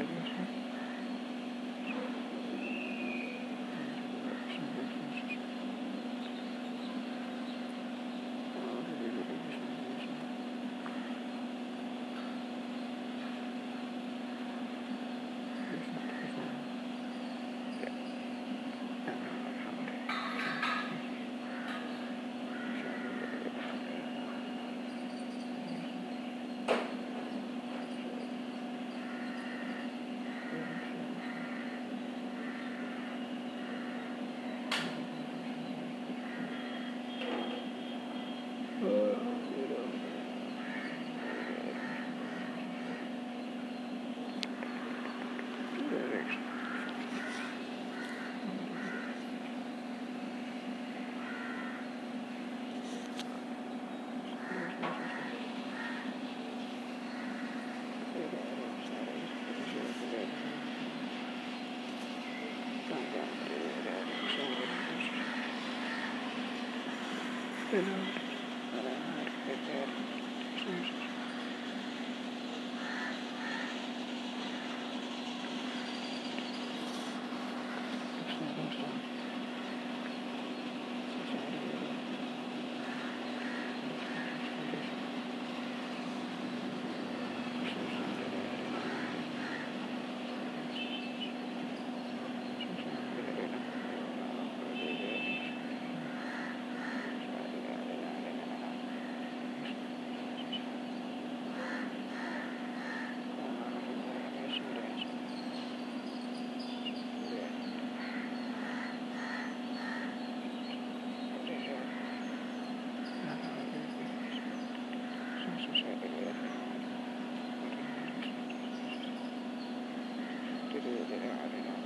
よね。Pero para arreglar sus I don't know.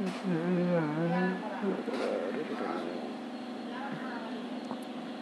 음. 음, 음.